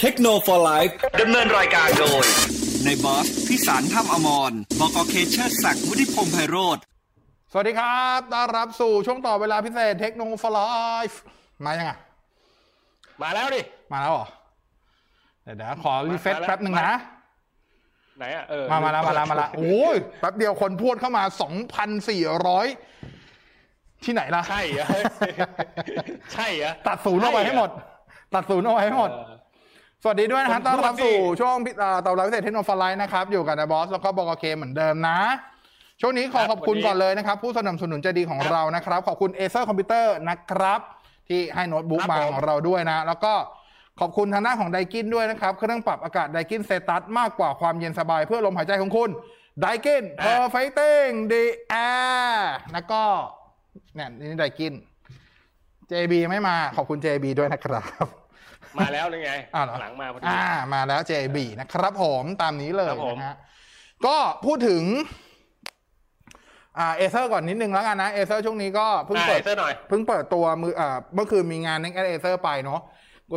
เทคโนโลยีดำเนินรายการโดยในบอสพิสารถ้ำอมรบกเคเชอร์ศักดิ์วุฒิพงษ์ไพโรธสวัสดีครับต้อนรับสู่ช่วงต่อเวลาพิเศษเทคโนโลยีมายังไงมาแล้วดิ มาแล้วเหรอ เดี๋ยวขอรีเฟซแป๊บหนึ่งนะ ไหนอะเออมามาแล้วมาแล้วมาแล้วโอ้ยแป๊บเดียวคนพูดเข้ามาสองพันสี่ร้อยที่ไหนล่ะ ใช่เหรอใช่เหรอตัดศูนย์เอาไว้ให้หมด ตัดศูนย์เอาไว้ให้หมดส วัสดีด้วยนะครับต้อนรับสู่ช่วงต่อเวลาพิเศษ Techno For Life นะครับ อยู่กับนายบอส แล้วก็บก.เคเหมือนเดิมนะ ช่วงนี้ขอขอบคุณก่อนเลยนะครับ ผู้สนับสนุนใจดีของเรานะครับ ขอบคุณ Acer Computer นะครับ ที่ให้โน้ตบุ๊กมาของเราด้วยนะ แล้วก็ขอบคุณทางหน้าของ Daikin ด้วยนะครับ เครื่องปรับอากาศ Daikin Zetas มากกว่าความเย็นสบายเพื่อลมหายใจของคุณ Daikin Perfecting the Airร์แล้วก็เนี่ยนี่ Daikin JB ไม่มาขอบคุณ JB ด้วยนะครับ มาแล้วหรือไงหลังมาพอดีอ่ามาแล้ว JB นะครับผมตามนี้เลยนะฮะก็พูดถึงอ่า Acer ก่อนนิดนึงแล้วกันนะ Acer ช่วงนี้ก็เพิ่งเปิดเพิ่งเปิดตัวมืออ่าเมื่อคืนมีงาน Next@Acer ไปเนาะ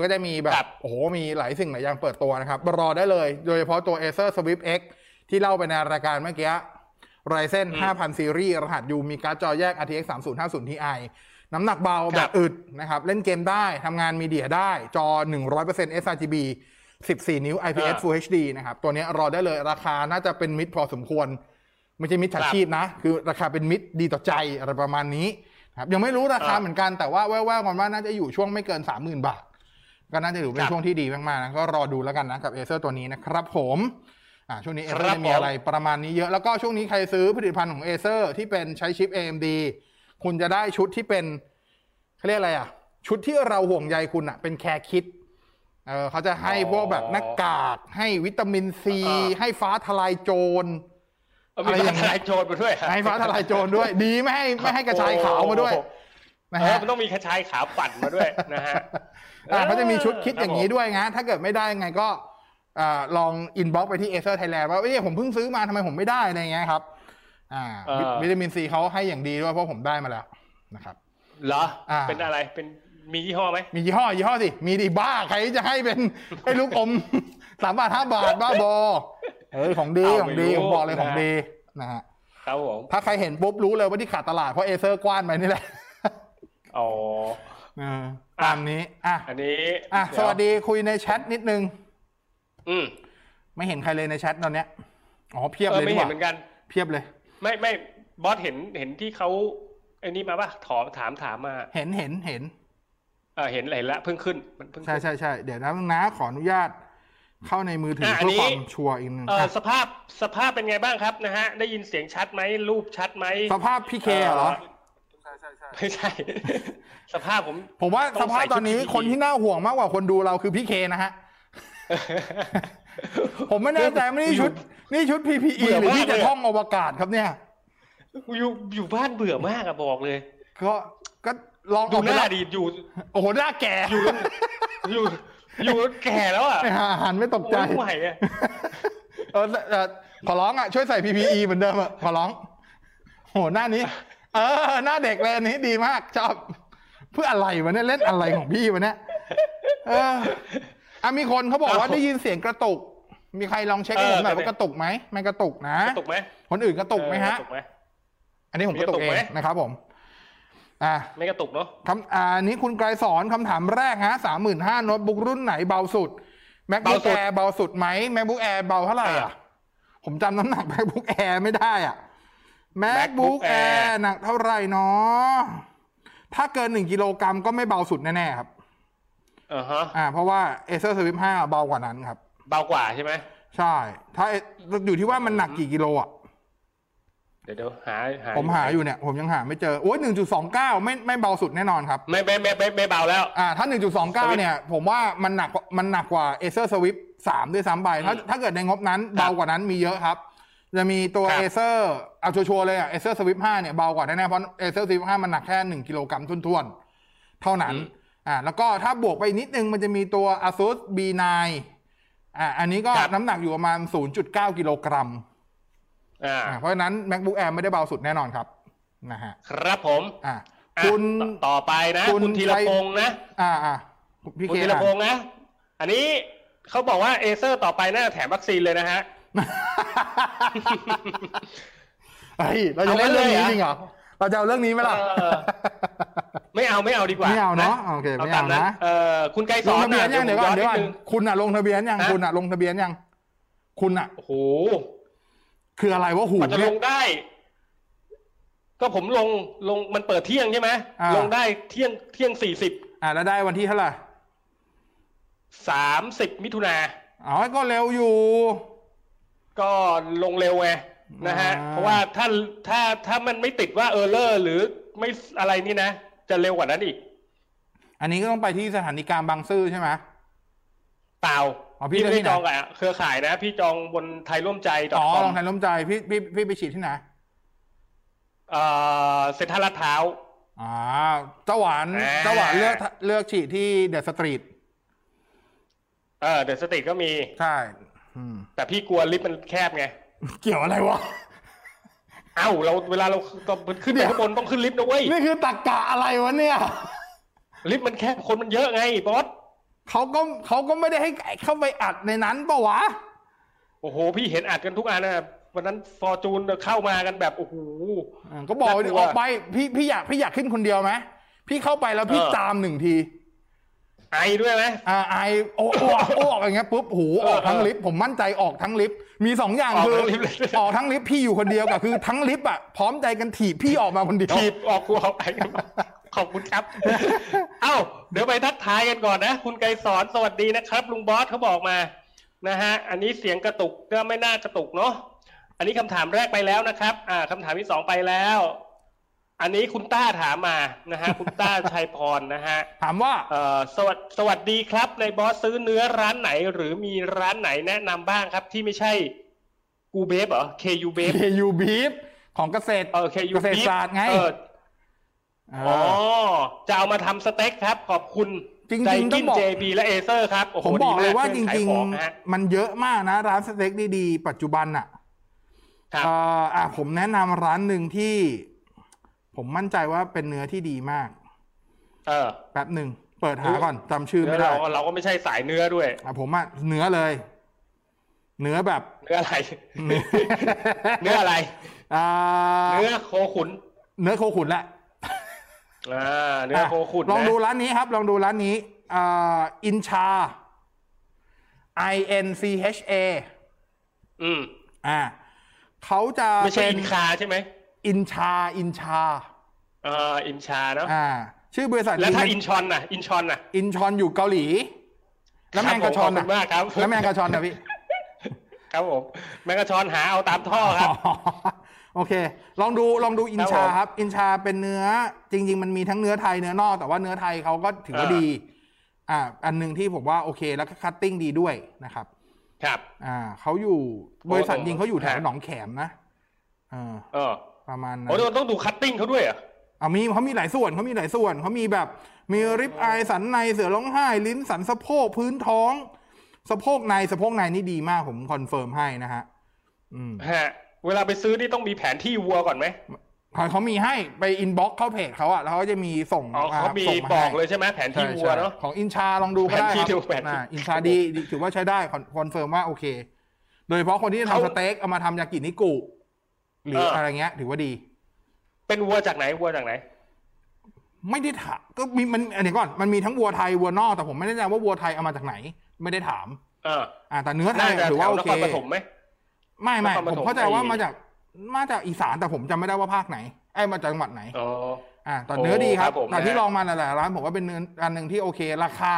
ก็จะมีแบบโอ้โหมีหลายสิ่งหลายอย่างเปิดตัวนะครับ รอได้เลย โดยเฉพาะตัว Acer Swift X ที่เล่าไปในรายการเมื่อกี้ Ryzen 5000 ซีรีส์ รหัสยูมีการ์ดจอแยก RTX 3050 Ti น้ำหนักเบาแบตอึดนะครับ เล่นเกมได้ทำงาน media ได้จอ 100% sRGB 14 นิ้ว IPS Full HD นะครับ ตัวนี้รอได้เลยราคาน่าจะเป็นมิตรพอสมควร ไม่ใช่มิจฉาชีพนะ คือราคาเป็นมิตรดีต่อใจอะไรประมาณนี้ครับยังไม่รู้ราคาเหมือนกันแต่ว่าแว่วๆกันว่าน่าจะอยู่ช่วงไม่เกิน 30,000 บาท ก็น่าจะถือเป็นช่วงที่ดีมากๆนะก็รอดูแล้วกันนะกับ Acer ตัวนี้นะครับผมอ่าช่วงนี้ Acer มีอะไรประมาณนี้เยอะแล้วก็ช่วงนี้ใครซื้อผลิตภัณฑ์ของ Acer ที่เป็นใช้ชิป AMD คุณจะได้ชุดที่เป็นเขาเรียกอะไรอะ ชุดที่เราห่วงใยคุณอะ เป็น care kit เออเขาจะให้พวกแบบหน้ากากให้วิตามินซี ให้ฟ้าทะลายโจรอะไรอย่างเงี้ยโจรมาด้วยให้ฟ้าทะลายโจรด้วย ดีไม่ให้ไม่ให้กระชายขาวมาด้วยนะฮะมันต้องมีกระชายขาวปั่นมาด้วยนะฮะอ่าเขาจะมีชุด kit อย่างนี้ด้วยนะถ้าเกิดไม่ได้ไงก็อ่าลอง inbox ไปที่ Acer Thailand ว่าเอ้ยผมเพิ่งซื้อมาทำไมผมไม่ได้อะไรเงี้ยครับ อ่าวิตามินซีเขาให้อย่างดีด้วยเพราะผมได้มาแล้วนะครับเหรอเป็นอะไรเป็นมียี่ห้อไหมมียี่ห้อยี่ห้อสิมีดิบ้าใครจะให้เป็นให้ลูกอมสามบาทห้าบาทบ้าบอเฮ้ยของดีของดีผมบอกเลยของดีนะฮะครับผมถ้าใครเห็นปุ๊บรู้เลยว่าที่ขาดตลาดเพราะ Acer กว้านไปนี่แหละอ๋อตามนี้ อะ อันนี้ อะ สวัสดีคุยในแชทนิดนึง อืม ไม่เห็นใครเลยในแชทตอนเนี้ย อ๋อ เพียบเลยไม่เห็นเหมือนกัน เพียบเลย ไม่ไม่บอสเห็นเห็นที่เขาไอ้นี่มาป่ะถามถามถามมา เห็นเห็นเห็นเออเห็นเห็นแล้วเพิ่งขึ้นมันเพิ่งใช่ใช่ใช่เดี๋ยวนะนะขออนุญาต เข้าในมือถือเพื่อความชัวร์อีกนึงเออสภาพสภาพเป็นไงบ้างครับนะฮะ ได้ยินเสียงชัดไหมรูปชัดไหมสภาพพี่เคเหรอใช่ใช่ไม่ใช่ สภาพผม ผมว่าสภาพตอนนี้คนที่น่าห่วงมากกว่าคนดูเราคือพี่เคนะฮะ ผมไม่แน่ใจไม่นี่ชุด นี่ชุด PPE หรือที่จะท่องอวกาศครับเนี่ยอยู่อยู่บ้านเบื่อมากอะบอกเลย ก็ก็ลองดูหน้าดีอยู่ โอ้โหหน้าแก่อยู่อยู่อยู่แก่แล้วอะหันไม่ตกใจไม่ไหวอะเออขอร้องอะช่วยใส่ PPE เหมือนเดิมอะขอร้องโหหน้านี้ เออ หน้าเด็กเลยอันนี้ดีมากชอบเพื่ออะไรวะเนี่ยเล่นอะไรของพี่วะเนี่ยเอออะมีคนเขาบอกว่าได้ยินเสียงกระตุก มีใครลองเช็คให้ผมหน่อยว่ากระตุกไหมไม่กระตุกนะกระตุกไหมคนอื่นกระตุกไหมฮะอันนี้ผมกระตุกเองนะครับผมอ่าไม่กระตุกเนาะคำอ่านี้คุณไกรสอนคำถามแรกฮะสามหมื่นห้าโน้ตบุ๊กรุ่นไหนเบาสุด MacBook Air เบาสุดไหม MacBook Air เบาเท่าไหร่อะ ผมจำน้ำหนัก MacBook Air ไม่ได้อะ MacBook Air หนักเท่าไหร่เนาะถ้าเกินหนึ่งกิโลกรัมก็ไม่เบาสุดแน่ๆครับอ่าฮะอ่าเพราะว่า Acer Swift 5 เบากว่านั้นครับ เบากว่าใช่ไหมใช่ ถ้าอยู่ที่ว่ามันหนักกี่กิโลอะดี๋ยวเดี๋ยวหาหาผมหาอยู่เนี่ย ผมยังหาไม่เจอโอ้ยหนึ่งจุดสองเก้าไม่ไม่เบาสุดแน่นอนครับ ไม่ไม่ไม่ไม่ไม่เบาแล้ว อ่า ถ้าหนึ่งจุดสองเก้าเนี่ย ผมว่ามันหนักมันหนักกว่า Acer Swift สามด้วยซ้ำไปถ้าถ้าเกิดในงบนั้นเบากว่านั้นมีเยอะครับ จะมีตัว Acer เอาชัวร์เลยอะ Acer Swift ห้าเนี่ยเบากว่าแน่ๆเพราะ Acer Swift ห้ามันหนักแค่หนึ่งกิโลกรัมถ้วนๆเท่านั้น อ่า แล้วก็ถ้าบวกไปนิดนึงมันจะมีตัว ASUS B9 อ่าอันนี้ก็น้ำหนักอยู่ประมาณ 0.9 กิโลกรัมเพราะฉะนั้น MacBook Air ไม่ได้เบาสุดแน่นอนครับนะฮะครับผม อ่าคุณต่อไปนะ คุณธีรพงศ์นะ อ่าอ่าพี่เคธีรพงศ์นะ อันนี้เขาบอกว่าเอเซอร์ต่อไปน่าจะแถมวัคซีนเลยนะฮะเฮ้ยเราจะเล่นเรื่องนี้จริงเหรอ เราจะเอาเรื่องนี้ไหมล่ะ ไม่เอาไม่เอาดีกว่าไม่เอาเนาะโอเคไม่เอานะเออคุณไกรสอนลงทะเบียนยังเดี๋ยวก่อนเดี๋ยวก่อนคุณอะลงทะเบียนยังคุณอะลงทะเบียนยังคุณอะโอ้โหคืออะไรว่าหูจะลงได้ ก็ผมลงลงมันเปิดเที่ยงใช่ไหมลงได้เที่ยงเที่ยงสี่สิบอ่าแล้วได้วันที่เท่าไหร่สามสิบมิถุนาอ๋อก็เร็วอยู่ ก็ลงเร็วไงนะฮะ เพราะว่าถ้าถ้าถ้ามันไม่ติดว่าเออร์เลอร์หรือไม่อะไรนี่นะ จะเร็วกว่านั้นอีก อันนี้ก็ต้องไปที่สถานีกลางบางซื่อใช่ไหมเปล่าพี่ไม่ได้จองกับเครือข่ายนะ พี่จองบนไทยร่วมใจอ๋อลงไทยร่วมใจพี่พี่พี่ไปฉีดที่ไหนเอ่อเซ็นทรัลลาดพร้าวอ่าเจ้าหวานเจ้าหวานเลือกเลือกฉีดที่ The Streetเออ The Street ก็มี ใช่แต่พี่กลัวลิฟต์มันแคบไง เกี่ยวอะไรวะเอ้าเราเวลาเราตอนขึ้นไปข้างบนต้องขึ้นลิฟต์นะเว้ยนี่คือตรรกะอะไรวะเนี่ย ลิฟต์มันแคบคนมันเยอะไงบอสเขาก็เขาก็ไม่ได้ให้เข้าไปอัดในนั้นปะวะ โอ้โห พี่เห็นอัดกันทุกอันนะวันนั้นฟอร์จูนเข้ามากันแบบโอ้โหก็บอกออกไปพี่พี่อยากพี่อยากขึ้นคนเดียวไหมพี่เข้าไปแล้วพี่ตามหนึ่งที ไอด้วยไหมอ่าไอโอ้โอ้โอ้ออกอย่างเงี้ยปุ๊บหูออกทั้งลิฟต์ผมมั่นใจออกทั้งลิฟต์มีสองอย่างคือออกทั้งลิฟต์พี่อยู่คนเดียวกับคือทั้งลิฟต์อะพร้อมใจกันถีบพี่ออกมาคนเดียวถีบออกกูออกไปขอบคุณครับ เอ้า เดี๋ยวไปทักทายกันก่อนนะ คุณไกรสอนสวัสดีนะครับ ลุงบอสเขาบอกมานะฮะอันนี้เสียงกระตุกก็ไม่น่ากระตุกเนาะอันนี้คำถามแรกไปแล้วนะครับ อ่าคำถามที่สองไปแล้ว อันนี้คุณต้าถามมานะฮะคุณต้าชัยพรนะฮะถามว่าเออสวัสสวัสดีครับในบอสซื้อเนื้อร้านไหน หรือมีร้านไหนแนะนำบ้างครับ ที่ไม่ใช่กูเบฟเหรอ KU เบฟ KU เบฟของเกษตรเออ KU เกษตรศาสตร์ไงอ๋อจะเอามาทำสเต็กครับ ขอบคุณจริงๆต้องบอก JB และ Acer ครับผมบอกเลยว่าจริงๆ มันเยอะมากนะ ร้านสเต็กดีๆ ปัจจุบันอะครับอ่าผมแนะนำร้านหนึ่งที่ ผมมั่นใจว่าเป็นเนื้อที่ดีมาก เออแป๊บหนึ่งเปิดหาก่อนจำชื่อไม่ได้เราก็ไม่ใช่สายเนื้อด้วยอะผมอะเนื้อเลย เนื้อแบบ เนื้ออะไร เนื้ออะไรอ่าเนื้อโคขุน เนื้อโคขุนแหละอ่าเนื้อโคขุนลองดูร้านนี้ครับ ลองดูร้านนี้อ่าอินชา I N C H A อืมอ่าเขาจะไม่ใช่อินคาใช่ไหมอินชา อินชา เอ่ออินชาเนาะอ่า ชื่อบริษัทแล้วถ้าอินชอนน่ะ อินชอนน่ะ อินชอนอยู่เกาหลี แล้วแมงกระชอนน่ะมากครับแล้วแมงกระชอนนะพี่ ครับผม แมงกระชอนหาเอาตามท่อครับ โอเค ลองดูลองดูอินชาครับ อินชาเป็นเนื้อ จริง ๆ มันมีทั้งเนื้อไทยเนื้อนอก แต่ว่าเนื้อไทยเขาก็ถือว่าดี อ่า อันหนึ่งที่ผมว่าโอเค แล้วก็ cutting ดีด้วยนะครับ ครับ อ่าเขาอยู่บริษัทจริงเขาอยู่แถวหนองแขมนะอ่าเออประมาณนั้นโอ้ต้องดู cutting เขาด้วยอะ อ่ามีเขามีหลายส่วนเขามีหลายส่วนเขามีแบบมี ribeye สันในเสือร้องไห้ ลิ้นสันสะโพกพื้นท้อง สะโพกในสะโพกในนี่ดีมากผม confirm ให้นะฮะอืมฮะเวลาไปซื้อนี่ต้องมีแผนที่วัวก่อนไหมเขามีให้ไป inbox เข้าเพจเขาอะแล้วเขาจะมีส่งเขามีบอกเลยใช่ไหมแผนที่วัวเนาะของอินชาลองดูก็ได้ครับอินชาดีถือว่าใช้ได้ confirm ว่าโอเค โดยเฉพาะคนที่ทำสเต็กเอามาทำยากินิกุหรืออะไรเงี้ย ถือว่าดี เป็นวัวจากไหนวัวจากไหน ไม่ได้ถามก็มีมันอันนี้ก่อนมันมีทั้งวัวไทยวัวนอกแต่ผมไม่แน่ใจว่าวัวไทยเอามาจากไหน ไม่ได้ถาม เออ อ่า แต่เนื้อไทยถือว่าโอเคปฐมไหมไม่ไม่ผมเข้าใจว่ามาจากมาจากอีสานแต่ผมจำไม่ได้ว่าภาคไหนไอ้มาจากจังหวัดไหนอ๋ออ่าแต่เนื้อดีครับแต่ที่ลองมาหลายๆร้านผมว่าเป็นเนื้ออันหนึ่งที่โอเค ราคา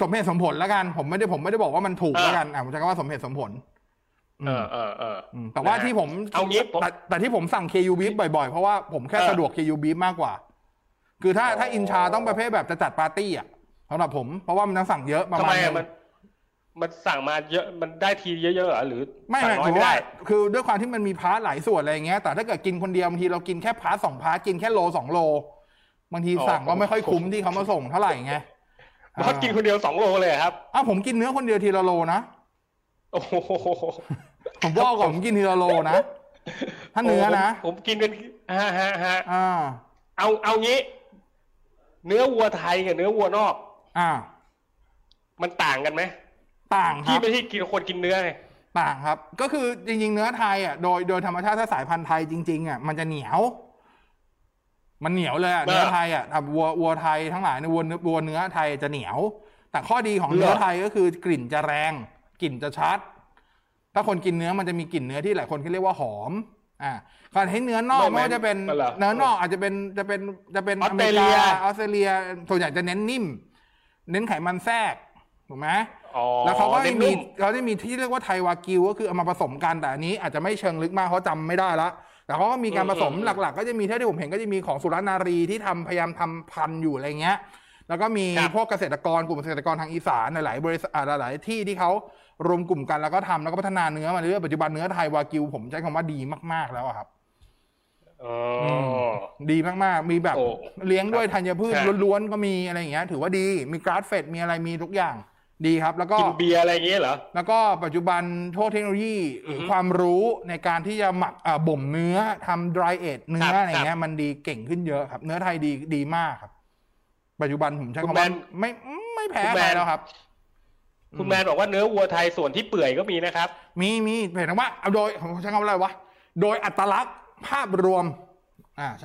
สมเหตุสมผลแล้วกัน ผมไม่ได้ผมไม่ได้บอกว่ามันถูกแล้วกันอ่าผมจะว่าสมเหตุสมผล เออเออเออแต่ว่าที่ผมเอางี้แต่แต่ที่ผมสั่ง KU beef บ่อยๆ เพราะว่าผมแค่สะดวก KU beef มากกว่า คือถ้าถ้าอินชาต้องประเภทแบบจะจัดปาร์ตี้อะสำหรับผม เพราะว่ามันต้องสั่งเยอะประมาณนึงมันมันสั่งมาเยอะมันได้ทีเยอะๆเหรอหรือ ไม่ไม่ถือว่าคือด้วยความที่มันมี part หลายส่วนอะไรเงี้ยแต่ถ้าเกิดกินคนเดียวบางทีเรากินแค่ part สอง part กินแค่โลสองโลบางทีสั่งก็ไม่ค่อยคุ้มที่เขามาส่งเท่าไหร่ไงบอสกินคนเดียวสองโลเลยครับอ้าวผมกินเนื้อคนเดียวทีละโลนะโอ้โห ผมบอกผมกินทีละโลนะถ้าเนื้อนะผมกินเป็นฮะฮะฮะอ่าเอาเอางี้ เนื้อวัวไทยกับเนื้อวัวนอก อ่า มันต่างกันไหมต่างครับที่ไม่ใช่กินคนกินเนื้อไงต่างครับ ก็คือจริงๆ เนื้อไทยอะโดยโดยธรรมชาติถ้าสายพันธุ์ไทยจริงๆอะมันจะเหนียว มันเหนียวเลยอะเนื้อไทยอะวัววัวไทยทั้งหลายในวัววัวเนื้อไทยจะเหนียว แต่ข้อดีของเนื้อไทยก็คือกลิ่นจะแรง กลิ่นจะชัด ถ้าคนกินเนื้อมันจะมีกลิ่นเนื้อที่หลายคนเขาเรียกว่าหอมอ่าการให้เนื้อนอกไม่ว่าจะเป็นเนื้อนอกอาจจะเป็นจะเป็นจะเป็นออสเตรเลียออสเตรเลียส่วนใหญ่จะเน้นนิ่ม เน้นไขมันแทรกถูกไหมแล้วเขาก็มีเขาได้มีที่เรียกว่าไทวากิวก็คือเอามาผสมกันแต่อันนี้อาจจะไม่เชิงลึกมากเพราะจำไม่ได้ละแต่เขาก็มีการผสมหลัก ๆ ก็จะมีเท่าที่ผมเห็นก็จะมีของสุรนารีที่ทำพยายามทำพันธุ์อยู่อะไรเงี้ย แล้วก็มีพวกเกษตรกรกลุ่มเกษตรกรทางอีสานหลายบริษัทหลายที่ที่เขารวมกลุ่มกันแล้วก็ทำแล้วก็พัฒนาเนื้อมาเรื่อยปัจจุบันเนื้อไทยวากิวผมใช้คำว่าดีมากๆแล้วครับดีมากๆ มีแบบเลี้ยงด้วยธัญพืชล้วนๆก็มีอะไรอย่างเงี้ย ถือว่าดีมีกราฟเฟดมีอะไรมีทุกอย่างดีครับ แล้วก็กินเบียร์อะไรเงี้ยเหรอแล้วก็ปัจจุบันโทษเทคโนโลยีความรู้ในการที่จะหมักบ่มเนื้อทำ dry age เนื้ออะไรเงี้ยมันดีเก่งขึ้นเยอะครับ เนื้อไทยดีดีมากครับ ปัจจุบันผมใช้คำว่าไม่ไม่แพ้ใครแล้วครับ คุณแมนบอกว่าเนื้อวัวไทยส่วนที่เปื่อยก็มีนะครับ มีมีเห็นว่าโดยใช้คำว่าอะไรวะโดยอัตลักษณ์ภาพรวม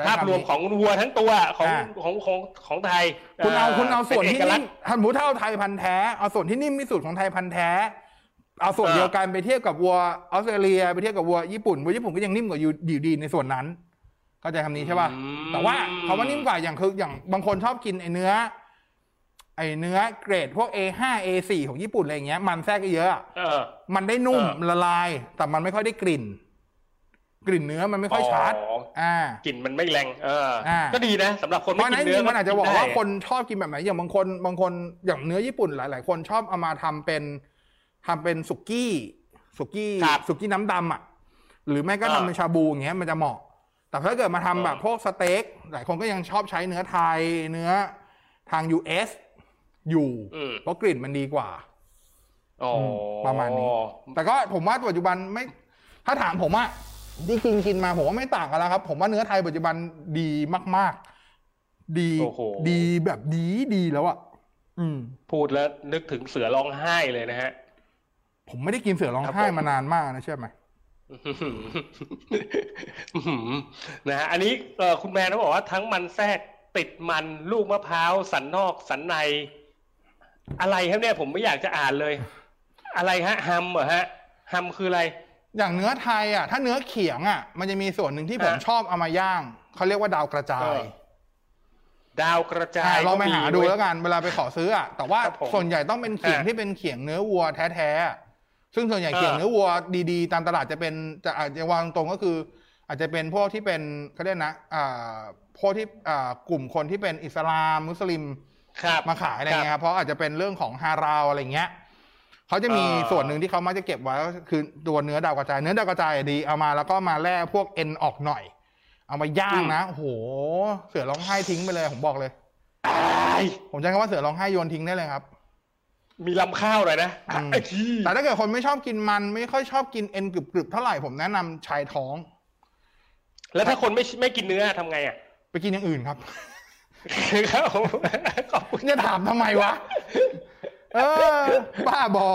ภาพรวมของวัวทั้งตัวของของของของไทย คุณเอาคุณเอาส่วนที่นิ่มทันหมูเท่าไทยพันแท้เอาส่วนที่นิ่มที่สุดของไทยพันแท้ เอาส่วนเดียวกันไปเทียบกับวัวออสเตรเลียไปเทียบกับวัวญี่ปุ่นวัวญี่ปุ่นก็ยังนิ่มกว่าอยู่ดีในส่วนนั้น เข้าใจคำนี้ใช่ป่ะ แต่ว่าคำว่านิ่มกว่าอย่างคืออย่างบางคนชอบกินไอเนื้อ ไอเนื้อเกรดพวก A5 A4 ของญี่ปุ่นอะไรเงี้ย มันแทรกเยอะมันได้นุ่มละลาย แต่มันไม่ค่อยได้กลิ่น กลิ่นเนื้อมันไม่ค่อยชัดอ่ากลิ่นมันไม่แรง เออ ก็ดีนะสำหรับคนไม่กินเนื้อมันอาจจะบอกว่าคนชอบกินแบบไหนอย่างบางคนบางคนอย่างเนื้อญี่ปุ่นหลาย ๆ คนชอบเอามาทำเป็นทำเป็นสุกี้สุกี้สุกี้น้ำดำอะหรือไม่ก็ทำเป็นชาบูอย่างเงี้ยมันจะเหมาะ แต่ถ้าเกิดมาทำแบบพวกสเต็กหลายคนก็ยังชอบใช้เนื้อไทยเนื้อทาง US อยู่เพราะกลิ่นมันดีกว่าประมาณนี้ แต่ก็ผมว่าปัจจุบันไม่ ถ้าถามผมอะที่กินกินมาผมว่าไม่ต่างกันแล้วครับ ผมว่าเนื้อไทยปัจจุบันดีมาก ๆ ดีดีแบบดีดีแล้วอะอืมพูดแล้วนึกถึงเสือร้องไห้เลยนะฮะ ผมไม่ได้กินเสือร้องไห้มานานมากนะเชื่อไหม นะฮะอันนี้เออคุณแม่เขาบอกว่าทั้งมันแทรกติดมันลูกมะพร้าวสันนอกสันใน อะไรครับเนี่ยผมไม่อยากจะอ่านเลย อะไรฮะฮัมเหรอฮะฮัมคืออะไร อย่างเนื้อไทยอะ ถ้าเนื้อเขียงอะ มันจะมีส่วนหนึ่งที่ผมชอบเอามาย่างเขาเรียกว่าดาวกระจายดาวกระจายเราไปหาดูแล้วกันเวลาไปขอซื้ออะแต่ว่าส่วนใหญ่ต้องเป็นเขียงที่เป็นเขียงเนื้อวัวแท้ๆ ซึ่งส่วนใหญ่เขียงเนื้อวัวดีๆ ตามตลาดจะเป็นจะอาจจะวางตรงก็คือ อาจจะเป็นพวกที่เป็นเขาเรียกนะอ่าพวกที่อ่ากลุ่มคนที่เป็นอิสลามมุสลิมมาขายอะไรเงี้ยครับเพราะอาจจะเป็นเรื่องของฮาราวอะไรเงี้ยเขาจะมีส่วนหนึ่งที่เขามักจะเก็บไว้ก็คือตัวเนื้อดาวกระจายเนื้อดาวกระจายดีเอามาแล้วก็มาแล่พวกเอ็นออกหน่อย เอามาย่างนะโอ้โห เสือร้องไห้ทิ้งไปเลยผมบอกเลยผมใช้คำว่าเสือร้องไห้โยนทิ้งได้เลยครับ มีลำข้าวเลยนะแต่ถ้าเกิดคนไม่ชอบกินมันไม่ค่อยชอบกินเอ็นกรึบๆเท่าไหร่ผมแนะนำชายท้อง แล้วถ้าคนไม่ไม่กินเนื้อทำไงอะ ไปกินอย่างอื่นครับ ครับเนี่ยถามทำไมวะ เออ บ้าบอ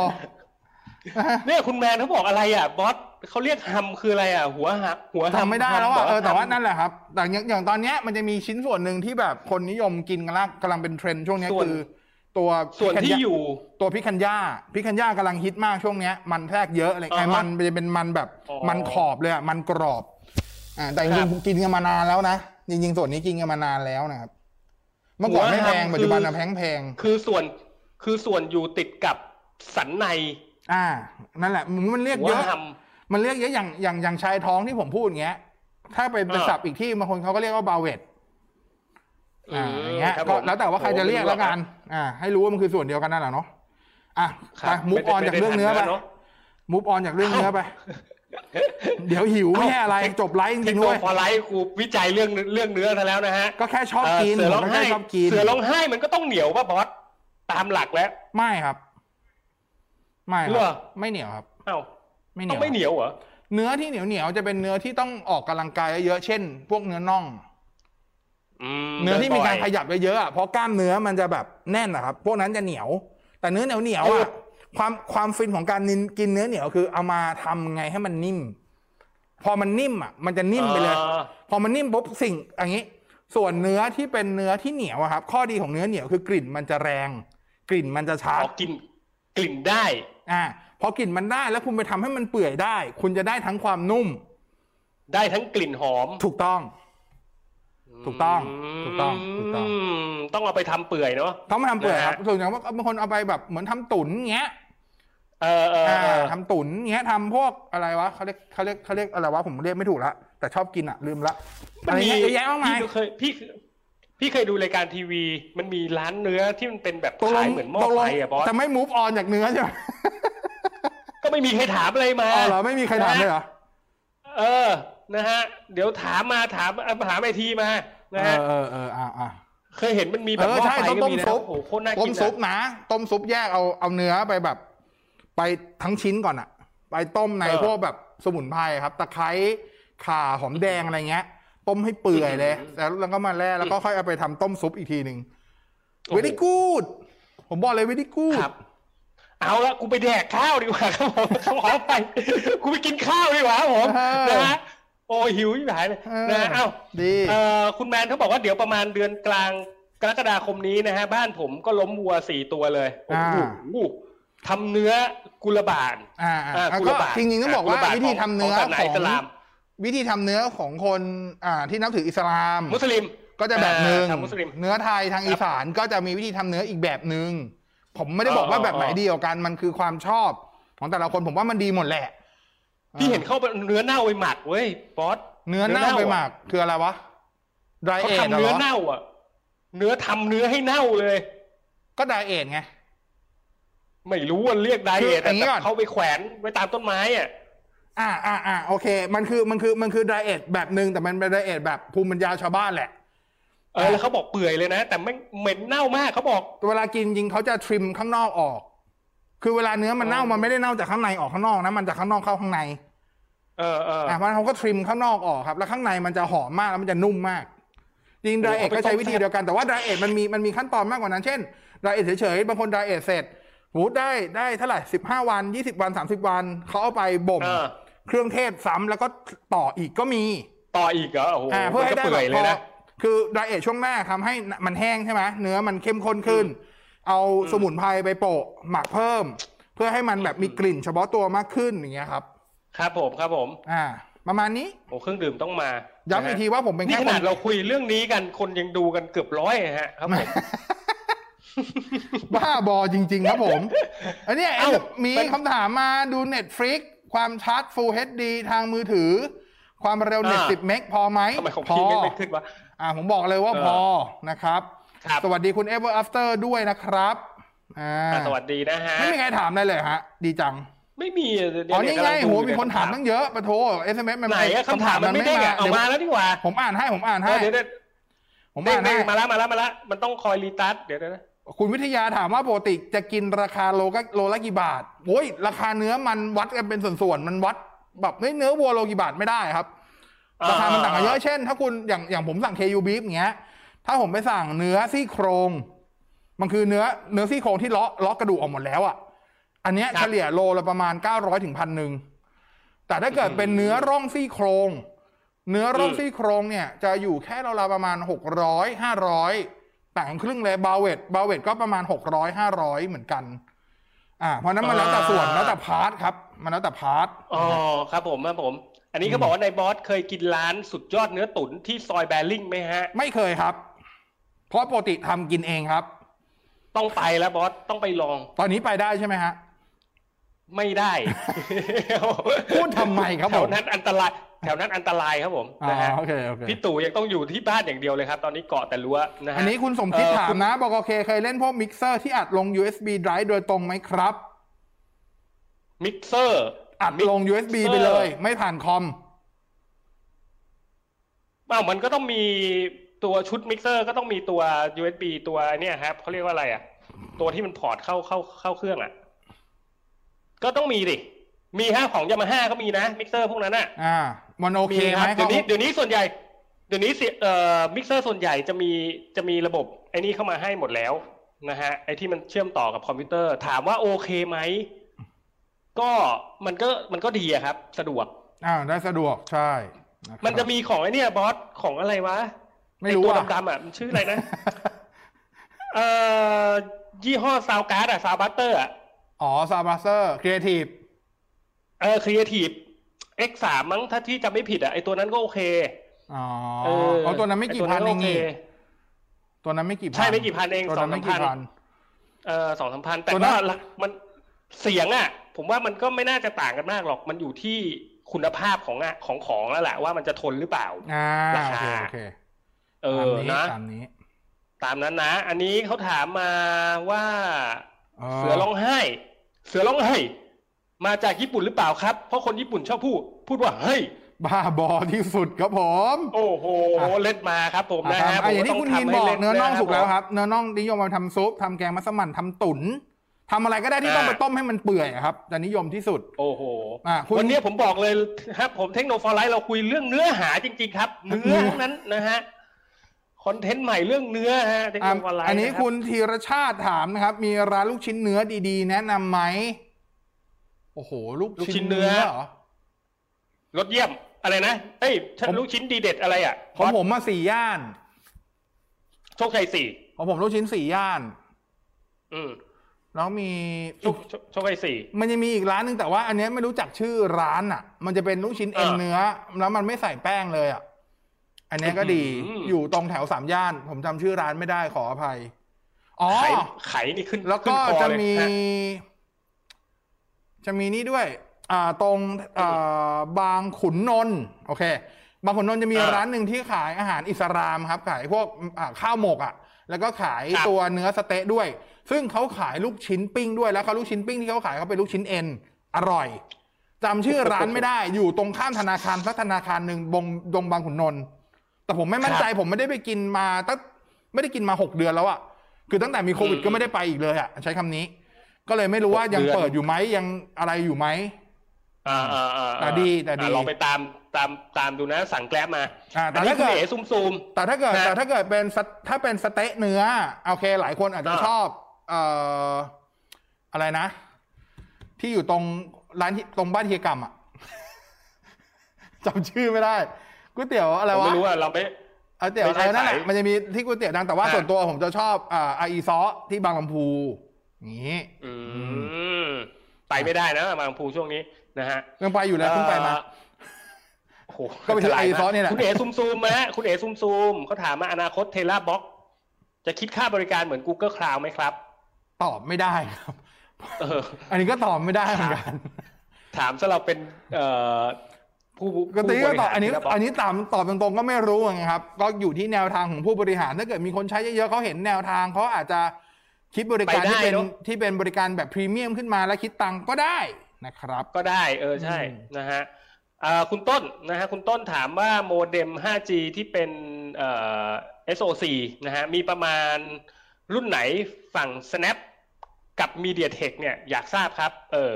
เนี่ยคุณแมนเขาบอกอะไรอะบอสเขาเรียกฮัมคืออะไรอะ หัวหักหัวทำไม่ได้แล้วอะเออแต่ว่านั่นแหละครับแต่อย่างตอนเนี้ยมันจะมีชิ้นส่วนหนึ่งที่แบบคนนิยมกินกันแล้วกำลังเป็นเทรนด์ช่วงนี้คือ ตัวส่วนที่อยู่ตัวพิคันย่าพิคันย่ากำลังฮิตมากช่วงเนี้ยมันแทรกเยอะอะไรไอ้มันจะเป็นมันแบบมันขอบเลยอะมันกรอบอ่าแต่จริงๆกินกันมานานแล้วนะจริงๆส่วนนี้กินกันมานานแล้วนะครับเมื่อก่อนไม่แพงปัจจุบันแพงแพงคือส่วนคือส่วนอยู่ติดกับสันใน อ่า นั่นแหละมันเรียกเยอะมันเรียกเยอะอย่างอย่างอย่างชายท้องที่ผมพูดอย่างเงี้ย ถ้าไปเป็นศัพท์อีกที่บางคนเขาก็เรียกว่า bavette อ่าอย่างเงี้ยก็แล้วแต่ว่าใครจะเรียกแล้วกัน อ่า ให้รู้ว่ามันคือส่วนเดียวกันนั่นแหละเนาะอะไป move on จากเรื่องเนื้อไป move on จากเรื่องเนื้อไป เดี๋ยวหิวไม่ใช่อะไรจบไลฟ์จริงๆด้วยพอไลฟ์กูวิจัยเรื่องเรื่องเนื้อซะแล้วนะฮะก็แค่ชอบกินเสือร้องไห้ชอบกินเสือร้องไห้มันก็ต้องเหนียวป่ะบอสตามหลักแล้ว ไม่ครับ ไม่ครับไม่เหนียวครับเอ้าไม่เหนียวไม่เหนียวเหรอเนื้อที่เหนียวเหนียวจะเป็นเนื้อที่ต้องออกกำลังกายเยอะเช่น พวกเนื้อน่อง เนื้อที่มีการขยับเยอะๆเพราะกล้ามเนื้อมันจะแบบแน่นนะครับ พวกนั้นจะเหนียว แต่เนื้อเหนียวเหนียวอะความความฟินของการกินเนื้อเหนียวคือ เอามาทำไงให้มันนิ่ม พอมันนิ่มอะ มันจะนิ่มไปเลย พอมันนิ่มปุ๊บสิ่งอย่างนี้ ส่วนเนื้อที่เป็นเนื้อที่เหนียวอะครับ ข้อดีของเนื้อเหนียวคือกลิ่นมันจะแรง กลิ่นมันจะชัดกลิ่นกลิ่นได้อ่าพอกลิ่นมันได้แล้วคุณไปทำให้มันเปื่อยได้ คุณจะได้ทั้งความนุ่ม ได้ทั้งกลิ่นหอมถูกต้อง ถูกต้องถูกต้องถูกต้องต้องเอาไปทำเปื่อยเนาะต้องมาทำเปื่อยครับส่วนใหญ่ว่าบางคนเอาไปแบบเหมือนทำตุ๋นเงี้ยเออเออทำตุ๋นเงี้ยทำพวกอะไรวะเขาเรียกเขาเรียกเขาเรียกอะไรวะผมเรียกไม่ถูกละแต่ชอบกินอะลืมละมันมีเยอะแยะมากมายพี่เคยพี่พี่เคยดูรายการทีวี มันมีร้านเนื้อที่มันเป็นแบบขายเหมือนหม้อไฟอะบอสแต่ไม่มูฟออนจากเนื้อใช่ไหมก็ไม่มีใครถามอะไรมาอ๋อเหรอไม่มีใครถามเลยเหรอเออ นะฮะ เดี๋ยวถามมาถามถามไอทีมานะฮะเออเอออ่าอ่าเคยเห็นมันมีแบบหม้อไฟก็มีนะโอ้โหโคตรน่ากินต้มซุปนะต้มซุปแยกเอาเอาเนื้อไปแบบ ไปทั้งชิ้นก่อนอะไปต้มในพวกแบบสมุนไพรครับ ตะไคร้ข่าหอมแดงอะไรเงี้ย ต้มให้เปื่อยเลยแล้วแล้วก็มาแล่แล้วก็ค่อยเอาไปทำต้มซุปอีกทีหนึ่งเวดี้กูดผมบอกเลยเวดี้กูดเอาละกูไปแดกข้าวดีกว่าครับผมขอไป กูไปกินข้าวดีกว่าผมนะฮะ โอ้หิวยิ่งหายเลยนะเอ้าดีเอ่อคุณแมนเขาบอกว่าเดี๋ยวประมาณเดือนกลางกรกฎาคมนี้นะฮะบ้านผมก็ล้มวัวสี่ตัวเลยโอ้โหทำเนื้อกุลบานอ่ากุลบาจริงๆต้องบอกว่าวิธีทำเนื้อของวิธีทำเนื้อของคนอ่าที่นับถืออิสลาม มุสลิมก็จะแบบหนึ่งเนื้อไทยทางอีสานก็จะมีวิธีทำเนื้ออีกแบบหนึ่งผมไม่ได้บอกว่าแบบไหนดีกว่ากันมันคือความชอบของแต่ละคนผมว่ามันดีหมดแหละ พี่เห็นเข้าเนื้อเน่าไปหมักเว้ยบอสเนื้อเน่าไปหมักคืออะไรวะไดเอทเนื้อเน่าอะ เนื้อทำเนื้อให้เน่าเลย ก็ไดเอทไงไม่รู้ว่าเรียกไดเอทแต่เขาไปแขวนไว้ตามต้นไม้อะอ่าอ่าอ่าโอเค มันคือมันคือมันคือไดเอทแบบหนึ่งแต่มันเป็นไดเอทแบบภูมิปัญญาชาวบ้านแหละเออแล้วเขาบอกเปื่อยเลยนะ แต่ไม่เหม็นเน่ามากเขาบอก เวลากินจริงเขาจะ trim ข้างนอกออก คือเวลาเนื้อมันเน่ามันไม่ได้เน่าจากข้างในออกข้างนอกนะมันจากข้างนอกเข้าข้างใน เออเอออะเพราะเขาก็ trim ข้างนอกออกครับ แล้วข้างในมันจะหอมมากแล้วมันจะนุ่มมากจริงไดเอทก็ใช้วิธีเดียวกันแต่ว่าไดเอทมันมีมันมีขั้นตอนมากกว่านั้น เช่นไดเอทเฉยๆบางคนไดเอทเสร็จหูได้ได้เท่าไหร่สิบห้าวันยี่สิบวันสามสิบวันเขาเอาไปบ่มเครื่องเทศซ้ำแล้วก็ต่ออีกก็มีต่ออีกเหรอโอ้โหเพื่อให้ได้แบบพอคือไดเอทช่วงแรกทาให้มันแห้งใช่ไหมเนื้อมันเข้มข้นขึ้น เอาสมุนไพรไปโปะหมักเพิ่ม เพื่อให้มันแบบมีกลิ่นเฉพาะตัวมากขึ้นอย่างเงี้ยครับ ครับผมครับผม อ่า ประมาณนี้โอ้เครื่องดื่มต้องมาย้ำอีกทีว่าผมเป็นแค่ขนาดเราคุยเรื่องนี้กันคนยังดูกันเกือบร้อยฮะ ครับผมบ้าบอจริง ๆ ครับผม อันนี้มีคำถามมาดู Netflix ความชัด Full HD ทางมือถือ ความเร็วเน็ต10เมกพอไหมพอไม่ขึ้นวะอ่าผมบอกเลยว่าพอนะครับ สวัสดีคุณ Ever After ด้วยนะครับ อ่า สวัสดีนะฮะ ไม่มีใครถามได้เลยฮะ ดีจัง ไม่มีอ๋อนี่ไงโหมีคนถามตั้งเยอะปะโทเอสเอ็มเอสมันไหนคำถามมันไม่ได้ออกมาแล้วดีกว่า ผมอ่านให้ผมอ่านให้เดี๋ยวผมอ่านให้มาแล้วมาแล้วมาแล้วมันต้องคอยรีตัสเดี๋ยวนะคุณวิทยาถามว่าปกติจะกินราคาโลก็โลละกี่บาทโอ้ยราคาเนื้อมันวัดกันเป็นส่วนๆมันวัดแบบเนื้อวัวโลกี่บาทไม่ได้ครับราคามันต่างกันเยอะเช่น ถ้าคุณอย่างอย่างผมสั่ง KU beef อย่างเงี้ย ถ้าผมไปสั่งเนื้อซี่โครง มันคือเนื้อเนื้อซี่โครงที่เลาะเลาะกระดูกออกหมดแล้วอะ อันเนี้ยเฉลี่ยโลละประมาณเก้าร้อยถึงพันหนึ่งแต่ถ้าเกิดเป็นเนื้อร่องซี่โครง เนื้อร่องซี่โครงเนี่ยจะอยู่แค่โลละประมาณหกร้อยห้าร้อยต่างครึ่งเลย bavette bavette ก็ประมาณหกร้อยห้าร้อยเหมือนกัน อ่า เพราะนั้นมันแล้วแต่ส่วนแล้วแต่ part ครับมันแล้วแต่ part อ๋อครับผมครับผม อันนี้เขาบอกว่าในบอสเคยกินร้านสุดยอดเนื้อตุ๋นที่ซอยแบริ่งไหมฮะ ไม่เคยครับ เพราะปกติทำกินเองครับ ต้องไปแล้วบอสต้องไปลอง ตอนนี้ไปได้ใช่ไหมฮะ ไม่ได้พูดทำไมครับแถวนั้นอันตรายแถวนั้นอันตรายครับผมนะฮะโอเคโอเคพี่ตู่ยังต้องอยู่ที่บ้านอย่างเดียวเลยครับ ตอนนี้เกาะแต่รั้วนะฮะอันนี้คุณสมคิดถามนะบอกโอเคเคยเล่นพวกมิกเซอร์ที่อัดลง USB drive โดยตรงไหมครับมิกเซอร์อัดลง USB ไปเลย ไม่ผ่านคอมอ้าวมันก็ต้องมีตัวชุดมิกเซอร์ก็ต้องมีตัว USB ตัวเนี่ยครับเขาเรียกว่าอะไรอะ ตัวที่มัน port เข้าเข้าเข้าเครื่องอะ ก็ต้องมีดิมีฮะของยามาฮ่าก็มีนะมิกเซอร์พวกนั้นอะอ่ามันโอเคไหมเดี๋ยวนี้เดี๋ยวนี้ส่วนใหญ่เดี๋ยวนี้เอ่อมิกเซอร์ส่วนใหญ่จะมีจะมีระบบไอ้นี่เข้ามาให้หมดแล้วนะฮะไอ้ที่มันเชื่อมต่อกับคอมพิวเตอร์ ถามว่าโอเคไหมก็มันก็มันก็ดีอะครับ สะดวกอ่าได้สะดวกใช่ มันจะมีของไอ้นี่บอสของอะไรวะไม่รู้ตัวอะดำๆอะมันชื่ออะไรนะเอ่อยี่ห้อซาวการ์ดอะซาวบัตเตอร์อะ อ๋อซาบัสเซอร์ครีเอทีฟเออครีเอทีฟ X3 มั้งถ้าที่จำไม่ผิดอะไอตัวนั้นก็โอเค อ๋อเออเอาตัวนั้นไม่กี่อ้พันเองโคนี่ตัวนั้นไม่กี่พันใช่ไม่กี่พันเองตัวนั้นไม่กี่สองสามพัพันนเออสองสามพันแต่ตัวนั้ก็นละมันเสียงอะผมว่ามันก็ไม่น่าจะต่างกันมากหรอกมันอยู่ที่คุณภาพของอะของของแล้วแหละว่ามันจะทนหรือเปล่าอ่าราโอคาเคโอเคเออตามนี้นะตามนี้ ตามนั้นนะ อันนี้เขาถามมาว่าอ๋อ เสือร้องไห้ เสือร้องไห้ มาจากญี่ปุ่นหรือเปล่าครับ เพราะคนญี่ปุ่นชอบพูด พูดว่าเฮ้ยบ้าบอที่สุดครับผม โอ้โหอะเล่นมาครับผมอะนะคฮะรับอะอย่างที่ผมคุณต้ฮินทำบอกให้เนื้อน่องะสุกแล้วครับเนื้อน่องนิยมมาทำซุปทำแกงมัสมั่นทำตุ๋นทำอะไรก็ได้ที่ต้องไปต้มให้มันเปื่อยอะครับจะนิยมที่สุด โอ้โหอะคุณวันนี้ผมบอกเลยครับผมเทคโนโลยีเราคุยเรื่องเนื้อหาจริง ๆ ครับ เนื้อทั้งนั้นนะฮะ คอนเทนต์ใหม่เรื่องเนื้อฮะเทคโนอะโลยีอันนี้คุณธีรชาติถามนะครับ มีร้านลูกชิ้นเนื้อดีๆ แนะนำไหมโอ้โห ลูกชิ้นเนื้อเหรอรสเยี่ยมอะไรนะเอ้ยฉันผมลูกชิ้นดีเด็ดอะไรอะของผมมาสี่ย่าน โชคชัยสี่ของผมลูกชิ้นสี่ย่าน อืมแล้วมีโชคโชคโชคชัยสี่มันจะมีอีกร้านหนึงแต่ว่า อันเนี้ยไม่รู้จักชื่อร้านอะ มันจะเป็นลูกชิ้นเอ็นเออเนื้อ แล้วมันไม่ใส่แป้งเลยอะ อันเนี้ยก็ดีอืมอยู่ตรงแถวสามย่าน ผมจำชื่อร้านไม่ได้ขออภัยอ๋อไขไขนี่ขึ้น แล้วก็ขึ้นคอจะเลยมีฮจะมีนี่ด้วย อ่าตรงอ่าบางขุนนนท์โอเค บางขุนนนท์จะมีอ่าร้านหนึ่งที่ขายอาหารอิสลามครับ ขายพวกอ่าข้าวหมกอะ แล้วก็ขายครับตัวเนื้อสะเต๊ะด้วย ซึ่งเขาขายลูกชิ้นปิ้งด้วยแล้วเขาลูกชิ้นปิ้งที่เขาขายเขาเป็นลูกชิ้นเอ็นอร่อยจำชื่อร้านไม่ได้ อยู่ตรงข้ามธนาคารสักธนาคารหนึ่งบงดงบางขุนนนท์ แต่ผมไม่มั่นใจผมไม่ได้ไปกินมาตั้งไม่ได้กินมาหกเดือนแล้วอะคือตั้งแต่มีโควิดอืมก็ไม่ได้ไปอีกเลยอะใช้คำนี้ ก็เลยไม่รู้ว่ายังหกเดือนเปิดอยู่ไหมยังอะไรอยู่ไหมอ่าอ่าอ่าแต่ดีแต่ดีอ่าลองไปตามตามตามดูนะสั่งแกล็บมาอ่าแต่อันนี้ถ้าคุณเกิดเอ๋ซุ่มซูมแต่ถ้าเกิดนะแต่ถ้าเกิดเป็นสเตถ้าเป็นสเต๊ะเนื้อโอเค หลายคนอาจจะอ่าชอบ เอ่ออะไรนะ ที่อยู่ตรงร้านที่ตรงบ้านเฮียกรรมอะจำชื่อไม่ได้ ก๋วยเตี๋ยวอะไรผมวะไม่รู้ว่าเราไปเอาเตี๋ยวไม่อะไรใช่นั่นแหละสายมันจะมีที่ก๋วยเตี๋ยวดังแต่ว่าอ่าส่วนตัวผมจะชอบอ่าไอซอสที่บางลำพูอย่างนี้อืมไปไม่ได้นะบางลำพูช่วงนี้นะฮะยังไปอยู่แล้วเพิ่งไปมาเอ่อโอ้โหก็ไปซื้อไอซอสนี่แหละคุณเอ๋ซุ่มซูมนะฮะคุณเอ๋ซุ่มซูมเขาถามมาอนาคต Teleblock จะคิดค่าบริการเหมือน Google Cloud ไหมครับ ตอบไม่ได้ครับเอออันนี้ก็ตอบไม่ได้เหมือนกัน ถามซะเราเป็นเอ่อ ผู้ก็ตีก็ตอบผู้บริหารอันนี้ Teleblock อันนี้ตามตอบตรงๆก็ไม่รู้ไงครับ ก็อยู่ที่แนวทางของผู้บริหาร ถ้าเกิดมีคนใช้เยอะๆเขาเห็นแนวทางเขาอาจจะคิดบริการไปได้ที่เป็นเนอะที่เป็นบริการแบบพรีเมียมขึ้นมาแล้วคิดตังค์ก็ได้นะครับ ก็ได้เออใช่อืมนะฮะอ่าคุณต้นนะฮะคุณต้นถามว่าโมเด็ม 5G ที่เป็นเอ่อ SOC นะฮะมีประมาณรุ่นไหนฝั่ง Snap กับ MediaTek เนี่ยอยากทราบครับ เออ